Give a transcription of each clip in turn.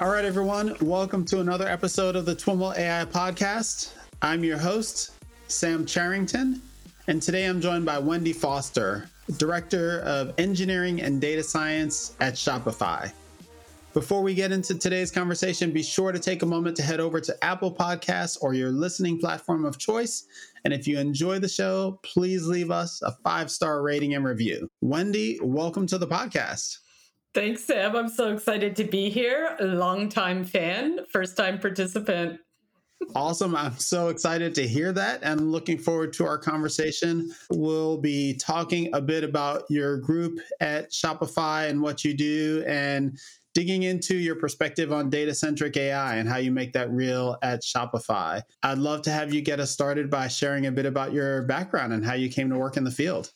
All right, everyone, welcome to another episode of the TWIML AI podcast. I'm your host, Sam Charrington, and today I'm joined by Wendy Foster, Director of Engineering and Data Science at Shopify. Before we get into today's conversation, be sure to take a moment to head over to Apple Podcasts or your listening platform of choice. And if you enjoy the show, please leave us a five star rating and review. Wendy, welcome to the podcast. Thanks, Sam. I'm so excited to be here. Longtime fan, first time participant. Awesome. I'm so excited to hear that and looking forward to our conversation. We'll be talking a bit about your group at Shopify and what you do and digging into your perspective on data centric AI and how you make that real at Shopify. I'd love to have you get us started by sharing a bit about your background and how you came to work in the field.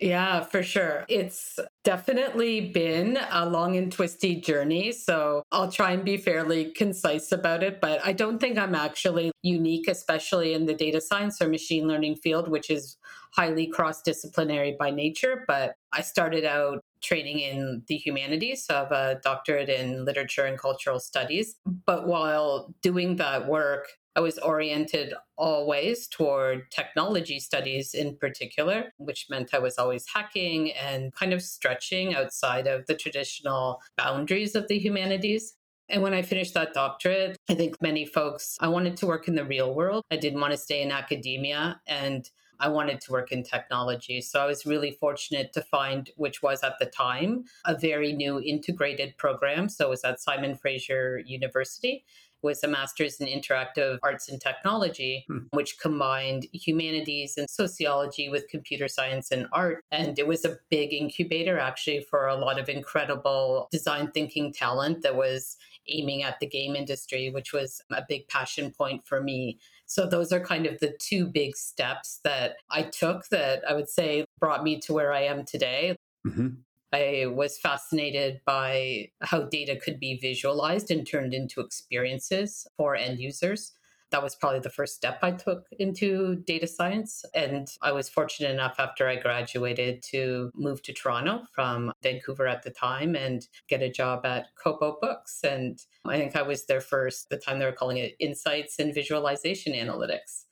Yeah, for sure. It's definitely been a long and twisty journey. So I'll try and be fairly concise about it, but I don't think I'm actually unique, especially in the data science or machine learning field, which is highly cross disciplinary by nature. But I started out training in the humanities. So I have a doctorate in literature and cultural studies. But while doing that work, I was oriented always toward technology studies in particular, which meant I was always hacking and kind of stretching outside of the traditional boundaries of the humanities. And when I finished that doctorate, I think many folks, I wanted to work in the real world. I didn't want to stay in academia and I wanted to work in technology. So I was really fortunate to find, which was at the time, a very new integrated program. So it was at Simon Fraser University was a master's in interactive arts and technology, hmm. which combined humanities and sociology with computer science and art. And it was a big incubator actually for a lot of incredible design thinking talent that was aiming at the game industry, which was a big passion point for me. So those are kind of the two big steps that I took that I would say brought me to where I am today. Mm-hmm. I was fascinated by how data could be visualized and turned into experiences for end users. That was probably the first step I took into data science. And I was fortunate enough after I graduated to move to Toronto from Vancouver at the time and get a job at Kobo Books. And I think I was there first, the time they were calling it Insights and Visualization Analytics.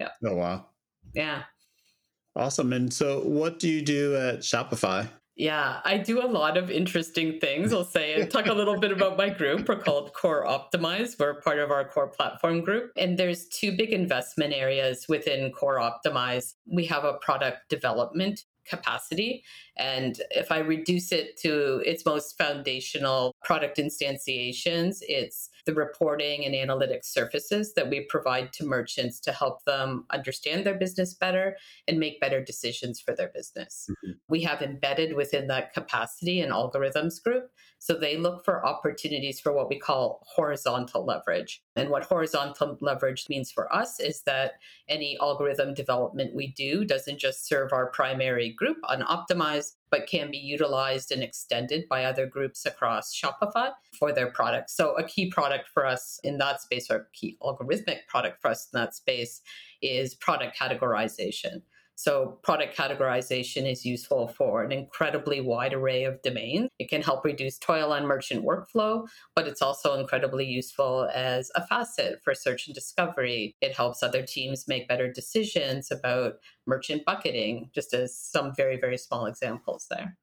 Yeah. Oh, wow. Yeah. Awesome. And so, what do you do at Shopify? Yeah, I do a lot of interesting things. I'll say and talk a little bit about my group. We're called Core Optimize. We're part of our core platform group. And there's two big investment areas within Core Optimize. We have a product development capacity. And if I reduce it to its most foundational product instantiations, it's the reporting and analytics surfaces that we provide to merchants to help them understand their business better and make better decisions for their business. Mm-hmm. We have embedded within that capacity an algorithms group. So they look for opportunities for what we call horizontal leverage. And what horizontal leverage means for us is that any algorithm development we do doesn't just serve our primary group on Optimize, but can be utilized and extended by other groups across Shopify for their products. So, a key product for us in that space, or key algorithmic product for us in that space, is product categorization. So, product categorization is useful for an incredibly wide array of domains. It can help reduce toil on merchant workflow, but it's also incredibly useful as a facet for search and discovery. It helps other teams make better decisions about merchant bucketing, just as some very, very small examples there.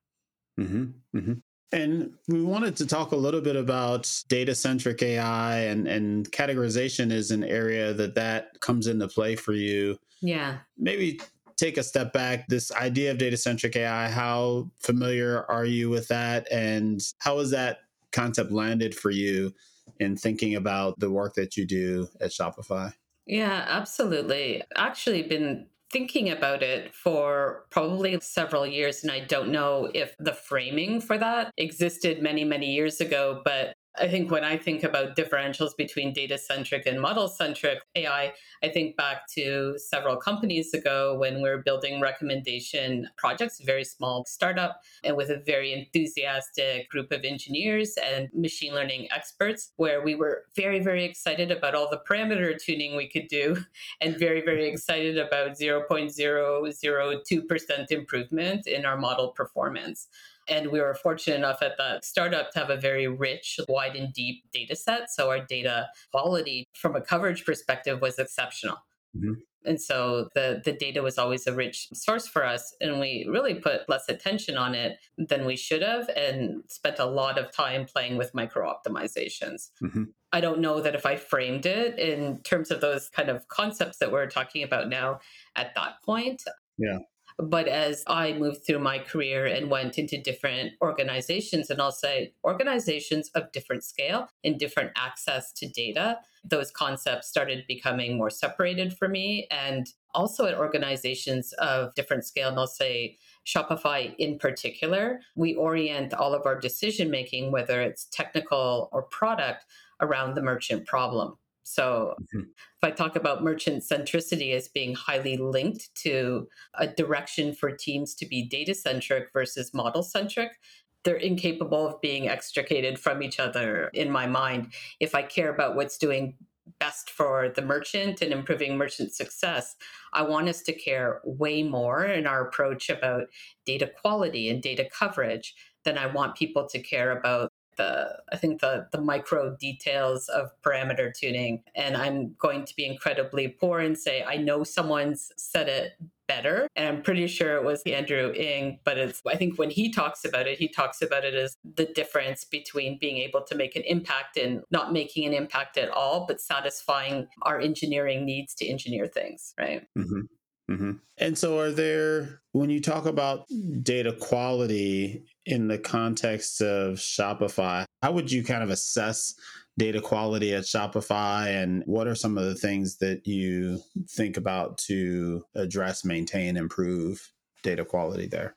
Mm-hmm, mm-hmm. And we wanted to talk a little bit about data centric AI and, and categorization is an area that that comes into play for you. Yeah. Maybe take a step back, this idea of data centric AI, how familiar are you with that? And how has that concept landed for you in thinking about the work that you do at Shopify? Yeah, absolutely. Actually, been thinking about it for probably several years, and I don't know if the framing for that existed many, many years ago, but I think when I think about differentials between data centric and model centric AI, I think back to several companies ago when we were building recommendation projects, a very small startup, and with a very enthusiastic group of engineers and machine learning experts, where we were very, very excited about all the parameter tuning we could do and very, very excited about 0.002% improvement in our model performance. And we were fortunate enough at the startup to have a very rich, wide, and deep data set. So our data quality from a coverage perspective was exceptional. Mm-hmm. And so the, the data was always a rich source for us. And we really put less attention on it than we should have and spent a lot of time playing with micro optimizations. Mm-hmm. I don't know that if I framed it in terms of those kind of concepts that we're talking about now at that point. Yeah. But as I moved through my career and went into different organizations, and I'll say organizations of different scale and different access to data, those concepts started becoming more separated for me. And also at organizations of different scale, and I'll say Shopify in particular, we orient all of our decision making, whether it's technical or product, around the merchant problem. So, mm-hmm. if I talk about merchant centricity as being highly linked to a direction for teams to be data centric versus model centric, they're incapable of being extricated from each other in my mind. If I care about what's doing best for the merchant and improving merchant success, I want us to care way more in our approach about data quality and data coverage than I want people to care about the I think the the micro details of parameter tuning. And I'm going to be incredibly poor and say I know someone's said it better. And I'm pretty sure it was Andrew Ng, but it's I think when he talks about it, he talks about it as the difference between being able to make an impact and not making an impact at all, but satisfying our engineering needs to engineer things, right? Mm-hmm. Mm-hmm. And so, are there, when you talk about data quality in the context of Shopify, how would you kind of assess data quality at Shopify? And what are some of the things that you think about to address, maintain, improve data quality there?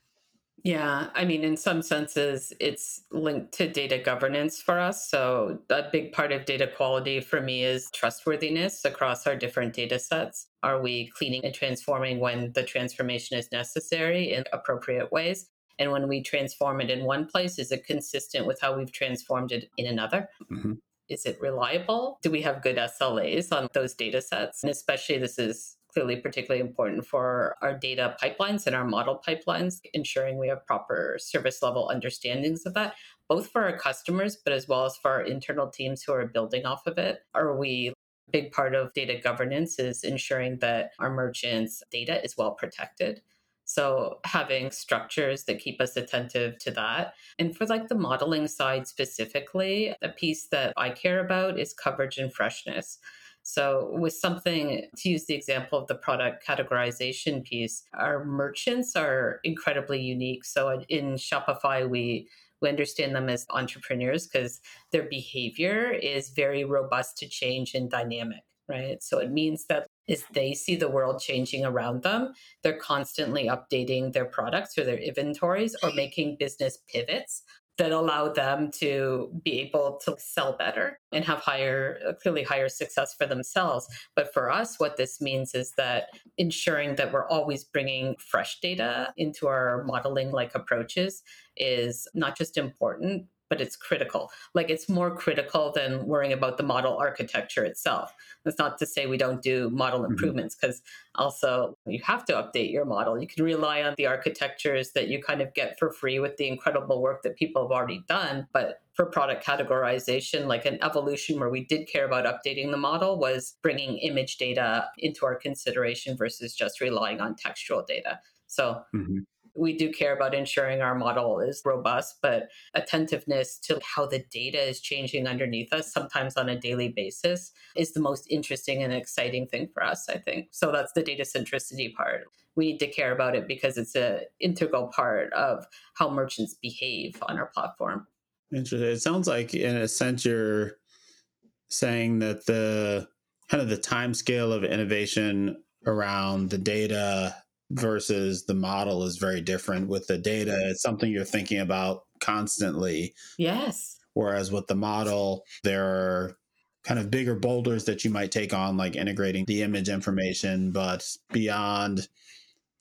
Yeah, I mean, in some senses, it's linked to data governance for us. So, a big part of data quality for me is trustworthiness across our different data sets. Are we cleaning and transforming when the transformation is necessary in appropriate ways? And when we transform it in one place, is it consistent with how we've transformed it in another? Mm-hmm. Is it reliable? Do we have good SLAs on those data sets? And especially, this is clearly particularly important for our data pipelines and our model pipelines, ensuring we have proper service level understandings of that, both for our customers, but as well as for our internal teams who are building off of it. Are we a big part of data governance is ensuring that our merchants' data is well protected. So having structures that keep us attentive to that. And for like the modeling side specifically, a piece that I care about is coverage and freshness. So, with something to use the example of the product categorization piece, our merchants are incredibly unique. So, in Shopify, we we understand them as entrepreneurs because their behavior is very robust to change and dynamic, right? So it means that as they see the world changing around them, they're constantly updating their products or their inventories or making business pivots that allow them to be able to sell better and have higher uh, clearly higher success for themselves. But for us what this means is that ensuring that we're always bringing fresh data into our modeling like approaches is not just important but it's critical. Like it's more critical than worrying about the model architecture itself. That's not to say we don't do model mm-hmm. improvements because mm-hmm. also you have to update your model. You can rely on the architectures that you kind of get for free with the incredible work that people have already done. But for product categorization, like an evolution where we did care about updating the model was bringing image data into our consideration versus just relying on textual data. So mm-hmm we do care about ensuring our model is robust, but attentiveness to how the data is changing underneath us, sometimes on a daily basis, is the most interesting and exciting thing for us, I think. So that's the data centricity part. We need to care about it because it's an integral part of how merchants behave on our platform. Interesting. It sounds like, in a sense, you're saying that the kind of the time scale of innovation around the data versus the model is very different with the data. It's something you're thinking about constantly. Yes. Whereas with the model there are kind of bigger boulders that you might take on like integrating the image information but beyond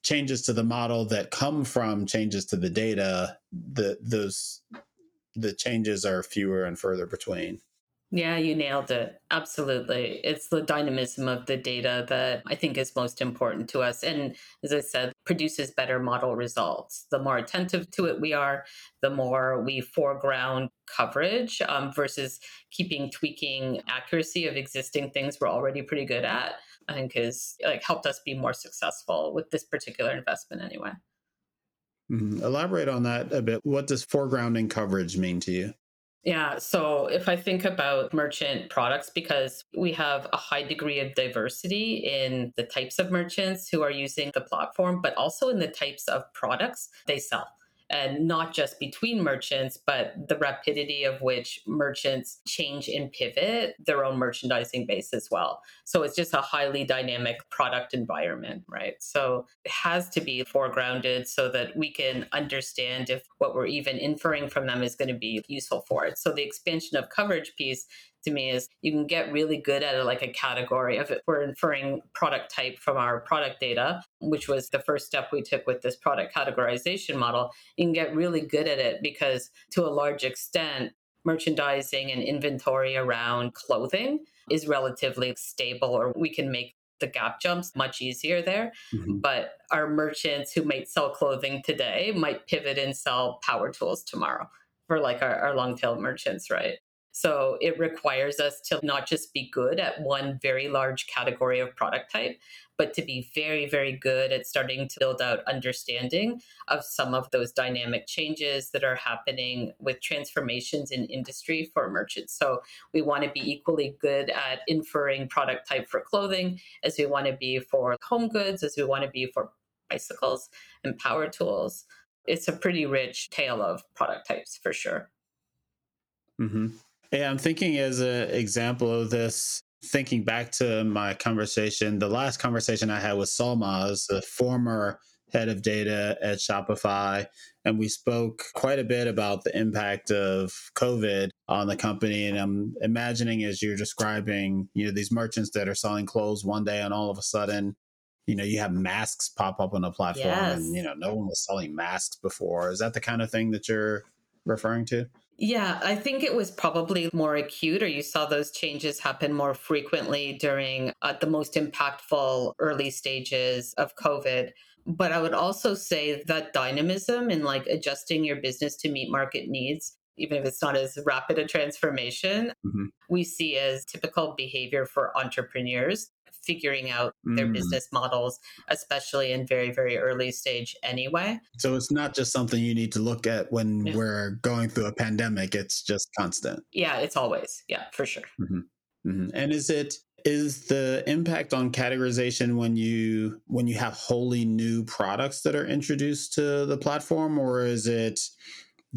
changes to the model that come from changes to the data the those the changes are fewer and further between Yeah, you nailed it. Absolutely. It's the dynamism of the data that I think is most important to us. And as I said, produces better model results. The more attentive to it we are, the more we foreground coverage um, versus keeping tweaking accuracy of existing things we're already pretty good at. I think is like helped us be more successful with this particular investment anyway. Mm-hmm. Elaborate on that a bit. What does foregrounding coverage mean to you? Yeah. So if I think about merchant products, because we have a high degree of diversity in the types of merchants who are using the platform, but also in the types of products they sell and not just between merchants, but the rapidity of which merchants change and pivot their own merchandising base as well. So it's just a highly dynamic product environment, right? So it has to be foregrounded so that we can understand if what we're even inferring from them is going to be useful for it. So the expansion of coverage piece to me is you can get really good at it like a category of it. We're inferring product type from our product data, which was the first step we took with this product categorization model. You can get really good at it because to a large extent, merchandising and inventory around clothing is relatively stable or we can make the gap jumps much easier there. Mm-hmm. But our merchants who might sell clothing today might pivot and sell power tools tomorrow for like our, our long tail merchants, right? So it requires us to not just be good at one very large category of product type, but to be very, very good at starting to build out understanding of some of those dynamic changes that are happening with transformations in industry for merchants. So we want to be equally good at inferring product type for clothing as we want to be for home goods, as we want to be for bicycles and power tools. It's a pretty rich tail of product types for sure. Mm-hmm. Yeah, I'm thinking as an example of this, thinking back to my conversation, the last conversation I had with Solmaz, the former head of data at Shopify. And we spoke quite a bit about the impact of COVID on the company. And I'm imagining as you're describing, you know, these merchants that are selling clothes one day and all of a sudden, you know, you have masks pop up on the platform yes. and, you know, no one was selling masks before. Is that the kind of thing that you're referring to? Yeah, I think it was probably more acute, or you saw those changes happen more frequently during uh, the most impactful early stages of COVID. But I would also say that dynamism in like adjusting your business to meet market needs, even if it's not as rapid a transformation, mm-hmm. we see as typical behavior for entrepreneurs figuring out mm. their business models, especially in very, very early stage anyway. So it's not just something you need to look at when we're going through a pandemic, it's just constant. Yeah, it's always. Yeah, for sure. Mm-hmm. Mm-hmm. And is it is the impact on categorization when you when you have wholly new products that are introduced to the platform or is it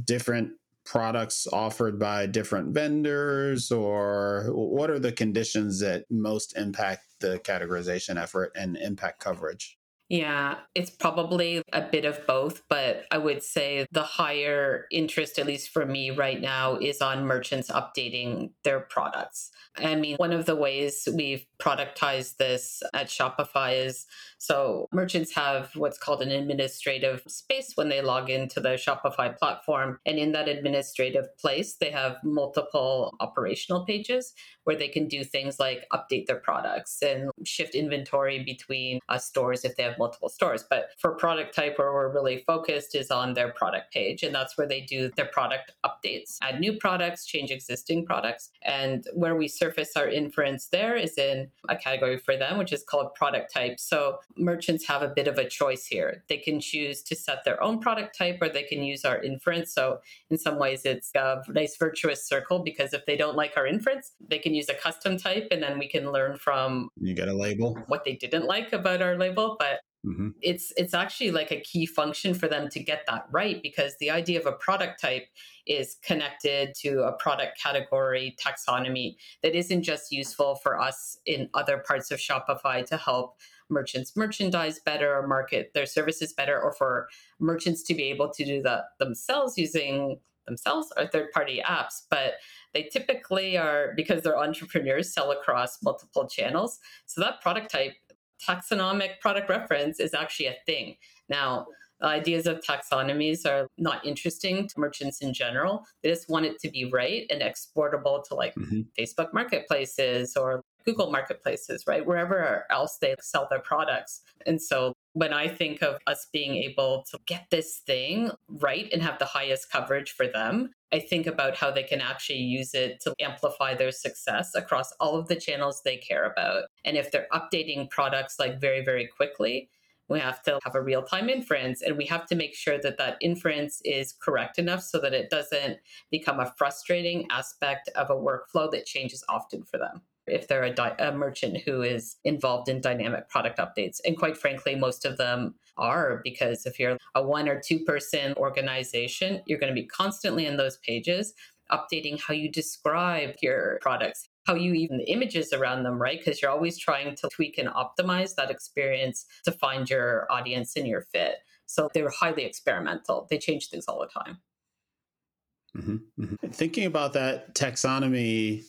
different products offered by different vendors or what are the conditions that most impact the categorization effort and impact coverage yeah, it's probably a bit of both, but I would say the higher interest, at least for me right now, is on merchants updating their products. I mean, one of the ways we've productized this at Shopify is so merchants have what's called an administrative space when they log into the Shopify platform. And in that administrative place, they have multiple operational pages where they can do things like update their products and shift inventory between uh, stores if they have multiple stores. But for product type, where we're really focused is on their product page. And that's where they do their product updates, add new products, change existing products. And where we surface our inference there is in a category for them, which is called product type. So merchants have a bit of a choice here. They can choose to set their own product type or they can use our inference. So in some ways, it's a nice virtuous circle because if they don't like our inference, they can use a custom type and then we can learn from you get a label what they didn't like about our label. But Mm-hmm. It's it's actually like a key function for them to get that right because the idea of a product type is connected to a product category taxonomy that isn't just useful for us in other parts of Shopify to help merchants merchandise better or market their services better or for merchants to be able to do that themselves using themselves or third party apps but they typically are because they're entrepreneurs sell across multiple channels so that product type taxonomic product reference is actually a thing. Now, ideas of taxonomies are not interesting to merchants in general. They just want it to be right and exportable to like mm-hmm. Facebook marketplaces or Google marketplaces, right? Wherever else they sell their products. And so when I think of us being able to get this thing right and have the highest coverage for them, I think about how they can actually use it to amplify their success across all of the channels they care about. And if they're updating products like very, very quickly, we have to have a real time inference and we have to make sure that that inference is correct enough so that it doesn't become a frustrating aspect of a workflow that changes often for them if they're a, di- a, merchant who is involved in dynamic product updates. And quite frankly, most of them are because if you're a one or two person organization, you're going to be constantly in those pages updating how you describe your products, how you even the images around them, right? Because you're always trying to tweak and optimize that experience to find your audience and your fit. So they're highly experimental. They change things all the time. Mm-hmm, mm-hmm. Thinking about that taxonomy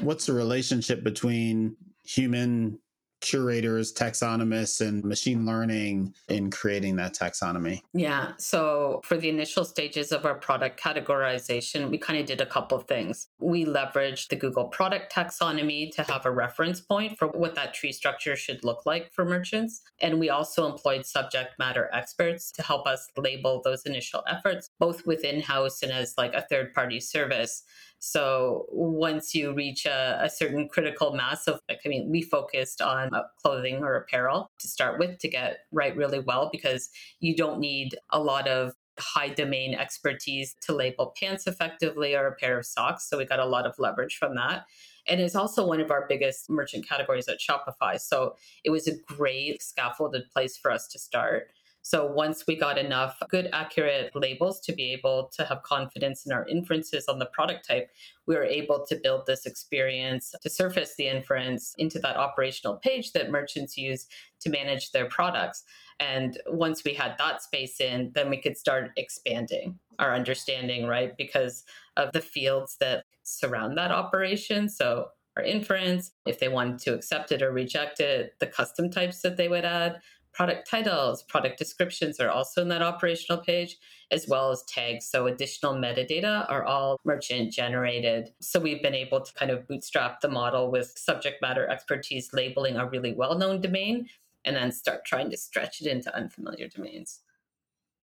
what's the relationship between human curators, taxonomists, and machine learning in creating that taxonomy? Yeah. So, for the initial stages of our product categorization, we kind of did a couple of things. We leveraged the Google product taxonomy to have a reference point for what that tree structure should look like for merchants. And we also employed subject matter experts to help us label those initial efforts, both within house and as like a third party service so once you reach a, a, certain critical mass of, like, I mean, we focused on uh, clothing or apparel to start with to get right really well because you don't need a lot of high domain expertise to label pants effectively or a pair of socks. So we got a lot of leverage from that. And it's also one of our biggest merchant categories at Shopify. So it was a great scaffolded place for us to start. So once we got enough good, accurate labels to be able to have confidence in our inferences on the product type, we were able to build this experience to surface the inference into that operational page that merchants use to manage their products. And once we had that space in, then we could start expanding our understanding, right? Because of the fields that surround that operation. So our inference, if they wanted to accept it or reject it, the custom types that they would add, product titles, product descriptions are also in that operational page, as well as tags. So additional metadata are all merchant generated. So we've been able to kind of bootstrap the model with subject matter expertise labeling a really well known domain and then start trying to stretch it into unfamiliar domains.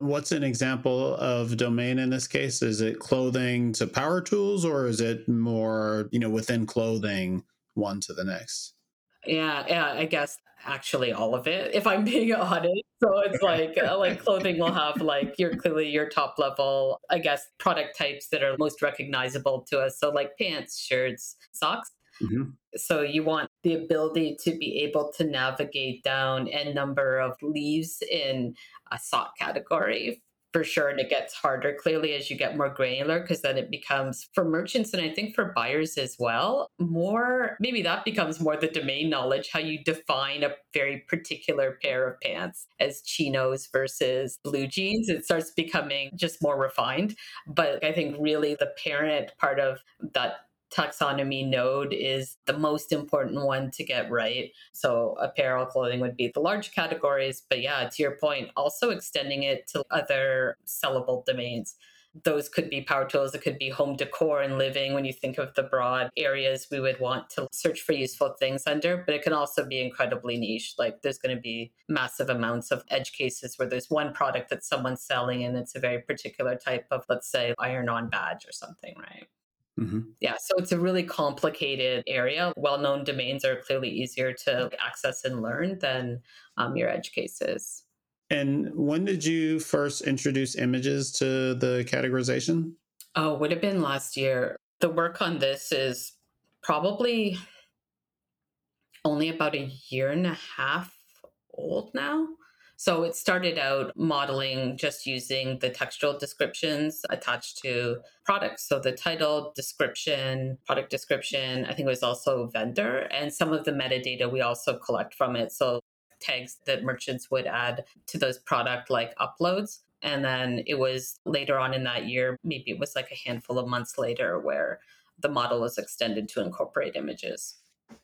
What's an example of domain in this case? Is it clothing to power tools or is it more, you know, within clothing one to the next? Yeah, yeah, I guess actually all of it if i'm being honest. So it's like uh, like clothing will have like your clearly your top level i guess product types that are most recognizable to us. So like pants shirts socks. Mm-hmm. so you want the ability to be able to navigate down a number of leaves in a sock category for sure. And it gets harder clearly as you get more granular because then it becomes for merchants and I think for buyers as well, more maybe that becomes more the domain knowledge, how you define a very particular pair of pants as chinos versus blue jeans. It starts becoming just more refined. But I think really the parent part of that taxonomy node is the most important one to get right. So, apparel, clothing would be the large categories. But yeah, to your point, also extending it to other sellable domains. Those could be power tools, it could be home decor and living when you think of the broad areas we would want to search for useful things under. But it can also be incredibly niche. Like there's going to be massive amounts of edge cases where there's one product that someone's selling and it's a very particular type of, let's say, iron on badge or something, right? Mm-hmm. Yeah, so it's a really complicated area. Well known domains are clearly easier to access and learn than um, your edge cases. And when did you first introduce images to the categorization? Oh, would have been last year. The work on this is probably only about a year and a half old now. So it started out modeling just using the textual descriptions attached to products. So the title, description, product description, I think it was also vendor, and some of the metadata we also collect from it. So tags that merchants would add to those product like uploads. And then it was later on in that year, maybe it was like a handful of months later, where the model was extended to incorporate images.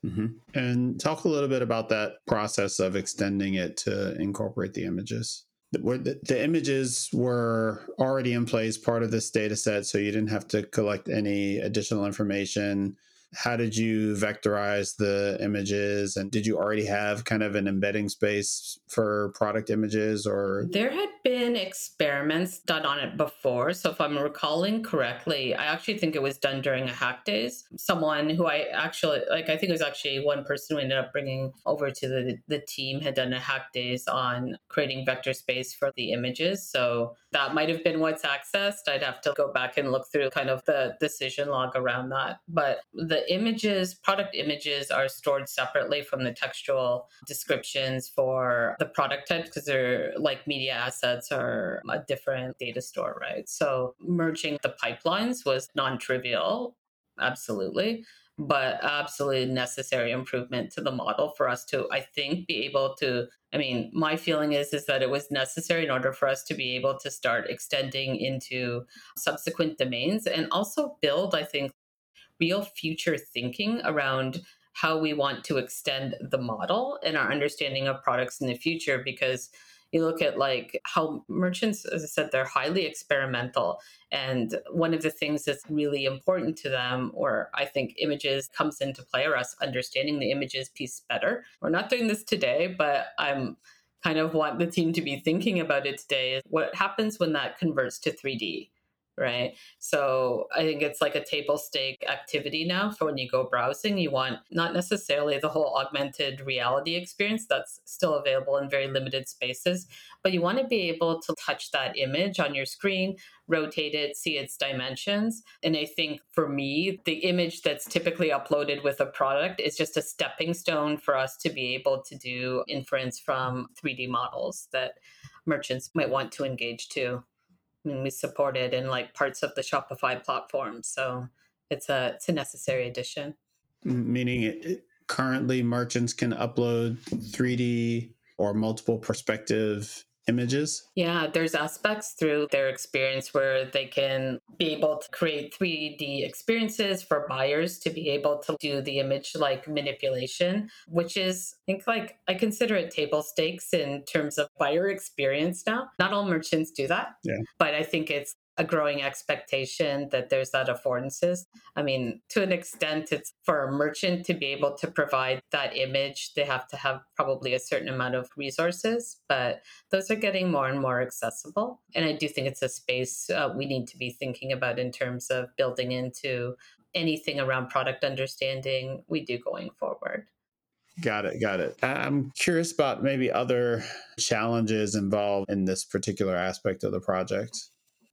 Mm-hmm. And talk a little bit about that process of extending it to incorporate the images. the, the images were already in place, part of this data set, so you didn't have to collect any additional information how did you vectorize the images? And did you already have kind of an embedding space for product images or? There had been experiments done on it before. So if i'm recalling correctly i actually think it was done during a hack days. Someone who i actually like i think it was actually one person who ended up bringing over to the, the team had done a hack days on creating vector space for the images. So that might have been what's accessed. I'd have to go back and look through kind of the decision log around that. But the images, product images are stored separately from the textual descriptions for the product types because they're like media assets are a different data store, right? So merging the pipelines was non trivial, absolutely but absolutely necessary improvement to the model for us to i think be able to i mean my feeling is is that it was necessary in order for us to be able to start extending into subsequent domains and also build i think real future thinking around how we want to extend the model and our understanding of products in the future because you look at like how merchants as i said they're highly experimental and one of the things that's really important to them or i think images comes into play or us understanding the images piece better. We're not doing this today but i'm kind of want the team to be thinking about it today is what happens when that converts to 3d right? So I think it's like a table stake activity now for when you go browsing. You want not necessarily the whole augmented reality experience that's still available in very limited spaces, but you want to be able to touch that image on your screen, rotate it, see its dimensions. And I think for me, the image that's typically uploaded with a product is just a stepping stone for us to be able to do inference from 3D models that merchants might want to engage to. Mean, we support it in like parts of the Shopify platform. So it's a it's a necessary addition. Meaning, it, currently merchants can upload 3D or multiple perspective images? Yeah, there's aspects through their experience where they can be able to create 3D experiences for buyers to be able to do the image like manipulation, which is, I think, like I consider it table stakes in terms of buyer experience now. Not all merchants do that, yeah. but I think it's a growing expectation that there's that affordances. I mean, to an extent, it's for a merchant to be able to provide that image, they have to have probably a certain amount of resources, but those are getting more and more accessible. And I do think it's a space uh, we need to be thinking about in terms of building into anything around product understanding we do going forward. Got it. Got it. I'm curious about maybe other challenges involved in this particular aspect of the project.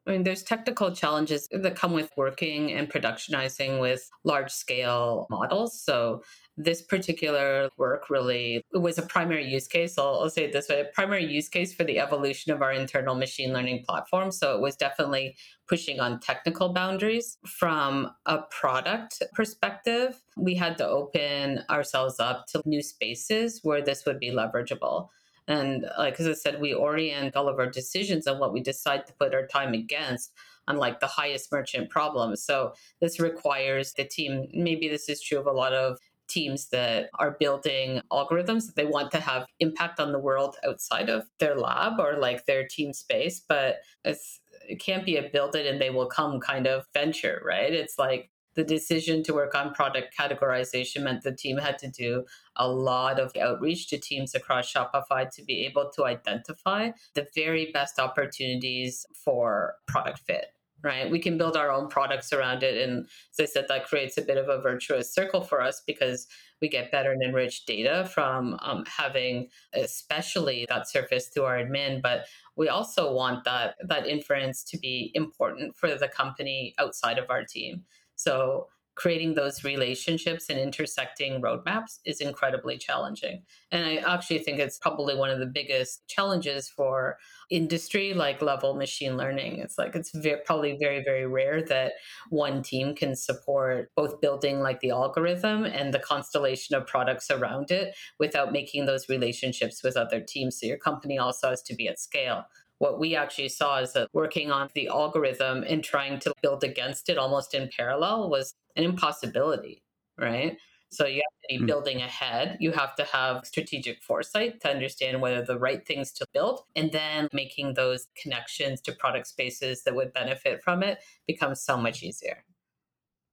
I mean, there's technical challenges that come with working and productionizing with large scale models. So, this particular work really was a primary use case. I'll, I'll say it this way a primary use case for the evolution of our internal machine learning platform. So, it was definitely pushing on technical boundaries. From a product perspective, we had to open ourselves up to new spaces where this would be leverageable. And like as I said, we orient all of our decisions on what we decide to put our time against on like the highest merchant problems. So this requires the team, maybe this is true of a lot of teams that are building algorithms that they want to have impact on the world outside of their lab or like their team space, but it's it can't be a build it and they will come kind of venture, right? It's like the decision to work on product categorization meant the team had to do a lot of outreach to teams across Shopify to be able to identify the very best opportunities for product fit right? We can build our own products around it. And as I said, that creates a bit of a virtuous circle for us because we get better and enriched data from um, having, especially that surface through our admin. But we also want that that inference to be important for the company outside of our team. So creating those relationships and intersecting roadmaps is incredibly challenging. And I actually think it's probably one of the biggest challenges for industry like level machine learning. It's like it's very, probably very, very rare that one team can support both building like the algorithm and the constellation of products around it without making those relationships with other teams. So your company also has to be at scale what we actually saw is that working on the algorithm and trying to build against it almost in parallel was an impossibility, right? So you have to be mm. building ahead. You have to have strategic foresight to understand what are the right things to build. And then making those connections to product spaces that would benefit from it becomes so much easier.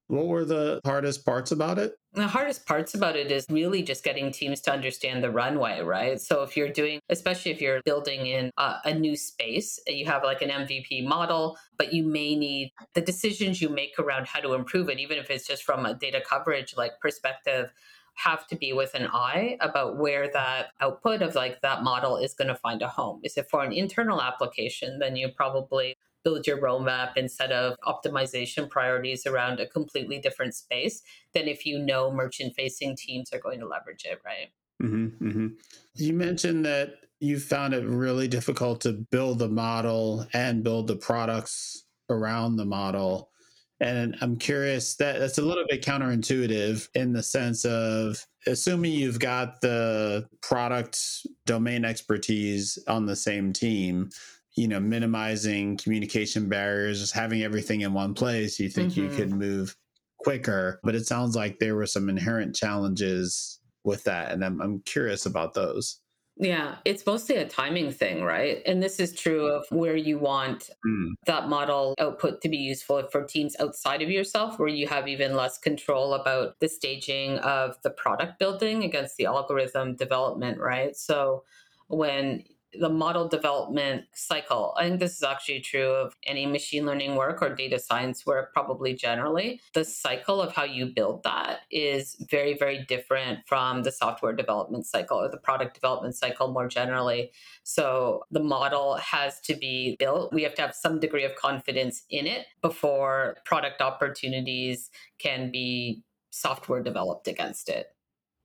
What were the hardest parts about it? The hardest parts about it is really just getting teams to understand the runway, right? So if you're doing, especially if you're building in a, a, new space, you have like an MVP model, but you may need the decisions you make around how to improve it, even if it's just from a data coverage like perspective have to be with an eye about where that output of like that model is going to find a home. Is it for an internal application? Then you probably build your roadmap instead of optimization priorities around a completely different space than if you know merchant facing teams are going to leverage it, right? Mm-hmm, mm-hmm. You mentioned that you found it really difficult to build the model and build the products around the model. And I'm curious that that's a little bit counterintuitive in the sense of assuming you've got the product domain expertise on the same team, you know, minimizing communication barriers, just having everything in one place, you think mm-hmm. you could move quicker. But it sounds like there were some inherent challenges with that. And I'm, I'm curious about those. Yeah, it's mostly a timing thing, right? And this is true of where you want mm. that model output to be useful for teams outside of yourself, where you have even less control about the staging of the product building against the algorithm development, right? So when the model development cycle. I think this is actually true of any machine learning work or data science work, probably generally. The cycle of how you build that is very, very different from the software development cycle or the product development cycle more generally. So the model has to be built. We have to have some degree of confidence in it before product opportunities can be software developed against it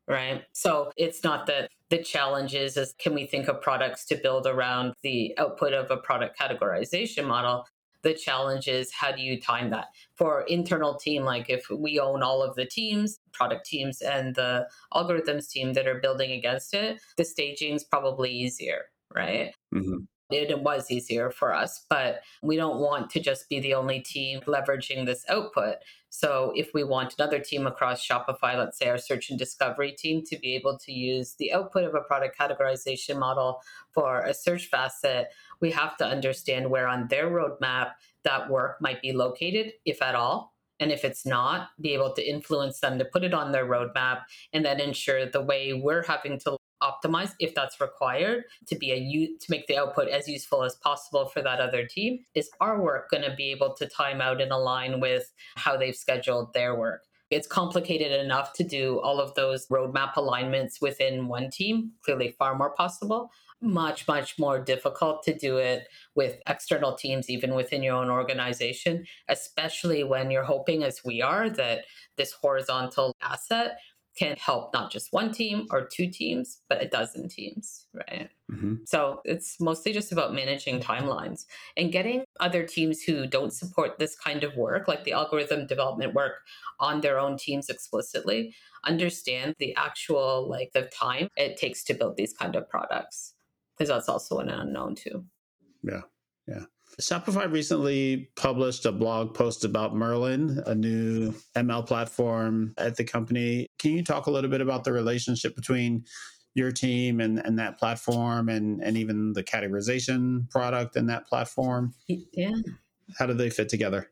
right? So it's not that the challenge is, is can we think of products to build around the output of a product categorization model? The challenge is how do you time that for internal team? Like if we own all of the teams, product teams, and the algorithms team that are building against it, the staging is probably easier, right? Mm-hmm it was easier for us, but we don't want to just be the only team leveraging this output. So if we want another team across Shopify, let's say our search and discovery team, to be able to use the output of a product categorization model for a search facet, we have to understand where on their roadmap that work might be located, if at all. And if it's not, be able to influence them to put it on their roadmap and then ensure the way we're having to optimize if that's required to be a to make the output as useful as possible for that other team is our work going to be able to time out and align with how they've scheduled their work. It's complicated enough to do all of those roadmap alignments within one team clearly far more possible much much more difficult to do it with external teams even within your own organization especially when you're hoping as we are that this horizontal asset can help not just one team or two teams, but a dozen teams, right? Mm-hmm. So it's mostly just about managing timelines and getting other teams who don't support this kind of work, like the algorithm development work, on their own teams explicitly, understand the actual like the time it takes to build these kind of products, because that's also an unknown too. Yeah, yeah. Shopify recently published a blog post about Merlin, a new ML platform at the company. Can you talk a little bit about the relationship between your team and, and that platform and, and even the categorization product in that platform? Yeah. How do they fit together?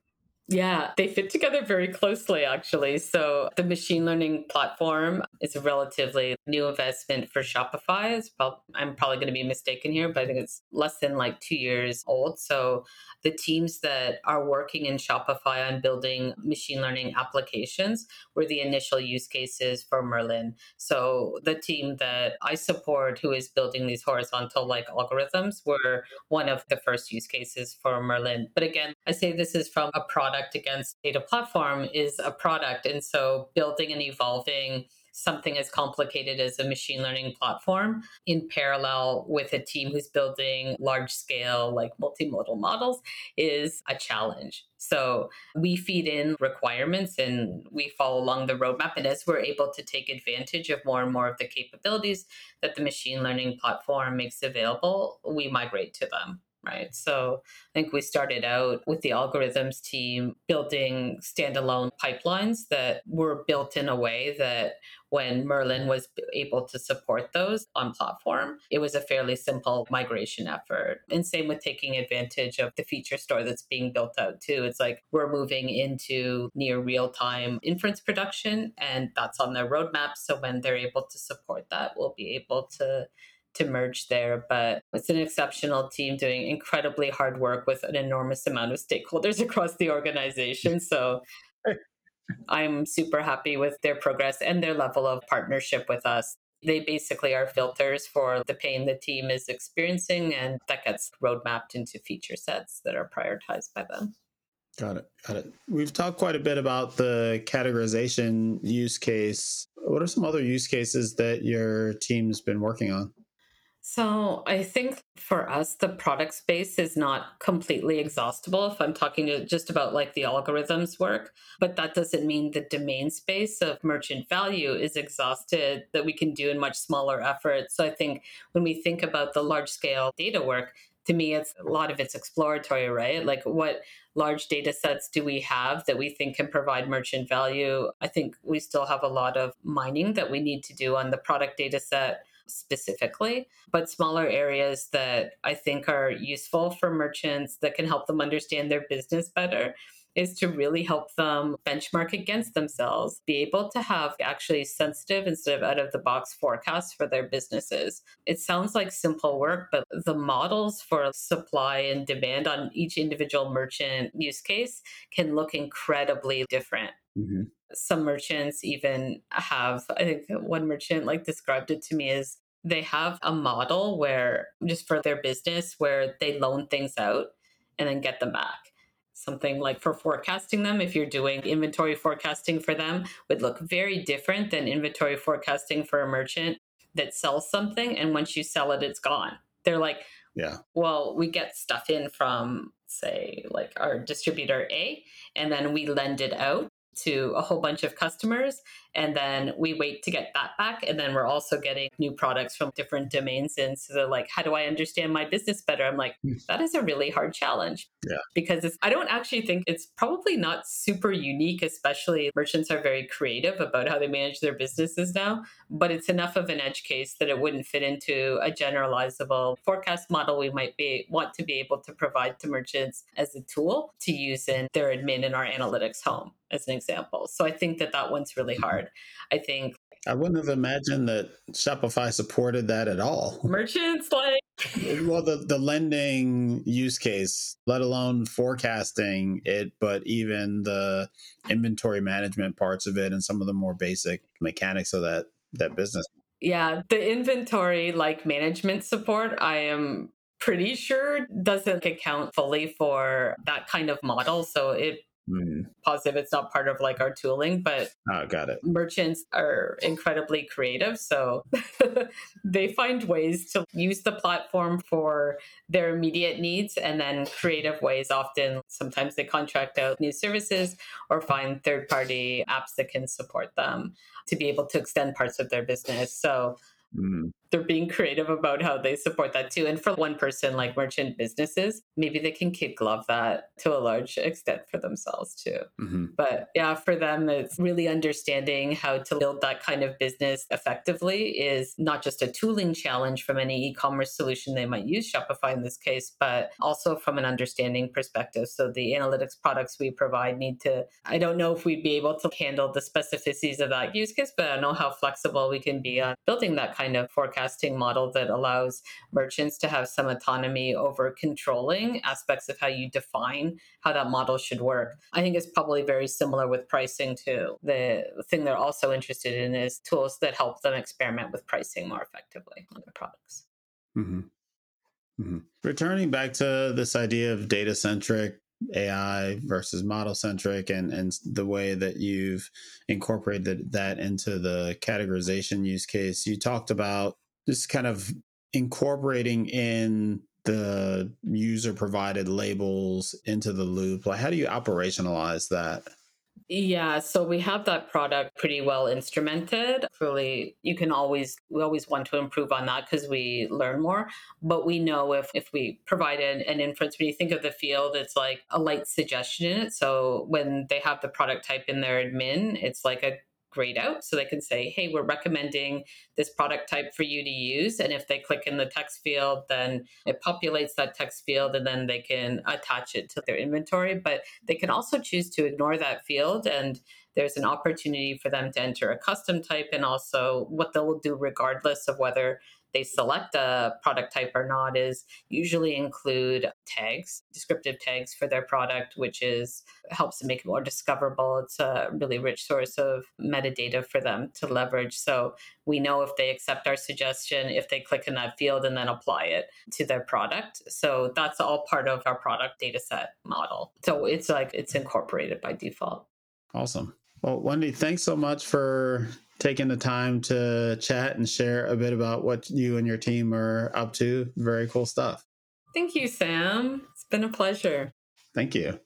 Yeah, they fit together very closely, actually. So, the machine learning platform is a relatively new investment for Shopify. It's I'm probably going to be mistaken here, but I think it's less than like two years old. So, the teams that are working in Shopify on building machine learning applications were the initial use cases for Merlin. So, the team that I support, who is building these horizontal like algorithms, were one of the first use cases for Merlin. But again, I say this is from a product product against data platform is a product. And so building and evolving something as complicated as a machine learning platform in parallel with a team who's building large scale, like multimodal models is a challenge. So we feed in requirements and we follow along the roadmap. And as we're able to take advantage of more and more of the capabilities that the machine learning platform makes available, we migrate to them right? So I think we started out with the algorithms team building standalone pipelines that were built in a way that when Merlin was able to support those on platform, it was a fairly simple migration effort. And same with taking advantage of the feature store that's being built out too. It's like we're moving into near real time inference production, and that's on their roadmap. So when they're able to support that, we'll be able to to merge there. But it's an exceptional team doing incredibly hard work with an enormous amount of stakeholders across the organization. So I'm super happy with their progress and their level of partnership with us. They basically are filters for the pain the team is experiencing, and that gets roadmapped into feature sets that are prioritized by them. Got it. Got it. We've talked quite a bit about the categorization use case. What are some other use cases that your team's been working on? So I think for us, the product space is not completely exhaustible if I'm talking to just about like the algorithms work, but that doesn't mean the domain space of merchant value is exhausted that we can do in much smaller efforts. So I think when we think about the large scale data work, to me it's a lot of it's exploratory right? Like what large data sets do we have that we think can provide merchant value? I think we still have a lot of mining that we need to do on the product data set specifically, but smaller areas that I think are useful for merchants that can help them understand their business better is to really help them benchmark against themselves, be able to have actually sensitive instead of out of the box forecasts for their businesses. It sounds like simple work, but the models for supply and demand on each individual merchant use case can look incredibly different. Mm-hmm. some merchants even have i think one merchant like described it to me as they have a model where just for their business where they loan things out and then get them back. Something like for forecasting them if you're doing inventory forecasting for them would look very different than inventory forecasting for a merchant that sells something and once you sell it it's gone. They're like yeah. Well we get stuff in from say like our distributor a and then we lend it out to a whole bunch of customers and then we wait to get that back. And then we're also getting new products from different domains and so they're like how do i understand my business better? I'm like hmm. that is a really hard challenge. Yeah. because i don't actually think it's probably not super unique especially merchants are very creative about how they manage their businesses now. But it's enough of an edge case that it wouldn't fit into a generalizable forecast model we might be want to be able to provide to merchants as a tool to use in their admin in our analytics home as an example. So i think that that one's really hard I think I wouldn't have imagined that Shopify supported that at all. Merchants like well the the lending use case, let alone forecasting it, but even the inventory management parts of it and some of the more basic mechanics of that that business. Yeah, the inventory like management support I am pretty sure doesn't account fully for that kind of model so it Mm. Positive it's not part of like our tooling, but oh, got it. Merchants are incredibly creative, so they find ways to use the platform for their immediate needs and then creative ways often sometimes they contract out new services or find third party apps that can support them to be able to extend parts of their business. So mm they're being creative about how they support that too. And for one person like merchant businesses, maybe they can kid glove that to a large extent for themselves too. Mm-hmm. But yeah, for them, it's really understanding how to build that kind of business effectively is not just a tooling challenge from any e commerce solution they might use, Shopify in this case, but also from an understanding perspective. So the analytics products we provide need to, I don't know if we'd be able to handle the specificities of that use case, but I know how flexible we can be on building that kind of forecast forecasting model that allows merchants to have some autonomy over controlling aspects of how you define how that model should work. I think it's probably very similar with pricing too. The thing they're also interested in is tools that help them experiment with pricing more effectively on their products. Mm-hmm. Mm-hmm. Returning back to this idea of data centric AI versus model centric and, and the way that you've incorporated that into the categorization use case. You talked about just kind of incorporating in the user provided labels into the loop like how do you operationalize that Yeah, so we have that product pretty well instrumented. really you can always we always want to improve on that because we learn more. But we know if if we provide an, an inference, when you think of the field, it's like a light suggestion in it. So when they have the product type in their admin, it's like a grayed out so they can say, hey, we're recommending this product type for you to use. And if they click in the text field, then it populates that text field and then they can attach it to their inventory. But they can also choose to ignore that field and there's an opportunity for them to enter a custom type and also what they'll do regardless of whether they select a product type or not is usually include tags, descriptive tags for their product, which is helps to make it more discoverable. It's a really rich source of metadata for them to leverage. So we know if they accept our suggestion, if they click in that field and then apply it to their product. So that's all part of our product data set model. So it's like it's incorporated by default. Awesome. Well, Wendy, thanks so much for taking the time to chat and share a bit about what you and your team are up to. Very cool stuff. Thank you, Sam. It's been a pleasure. Thank you.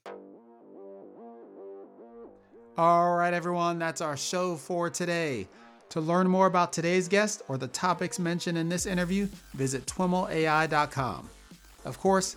All right, everyone, that's our show for today. To learn more about today's guest or the topics mentioned in this interview, visit twimlai.com. Of course,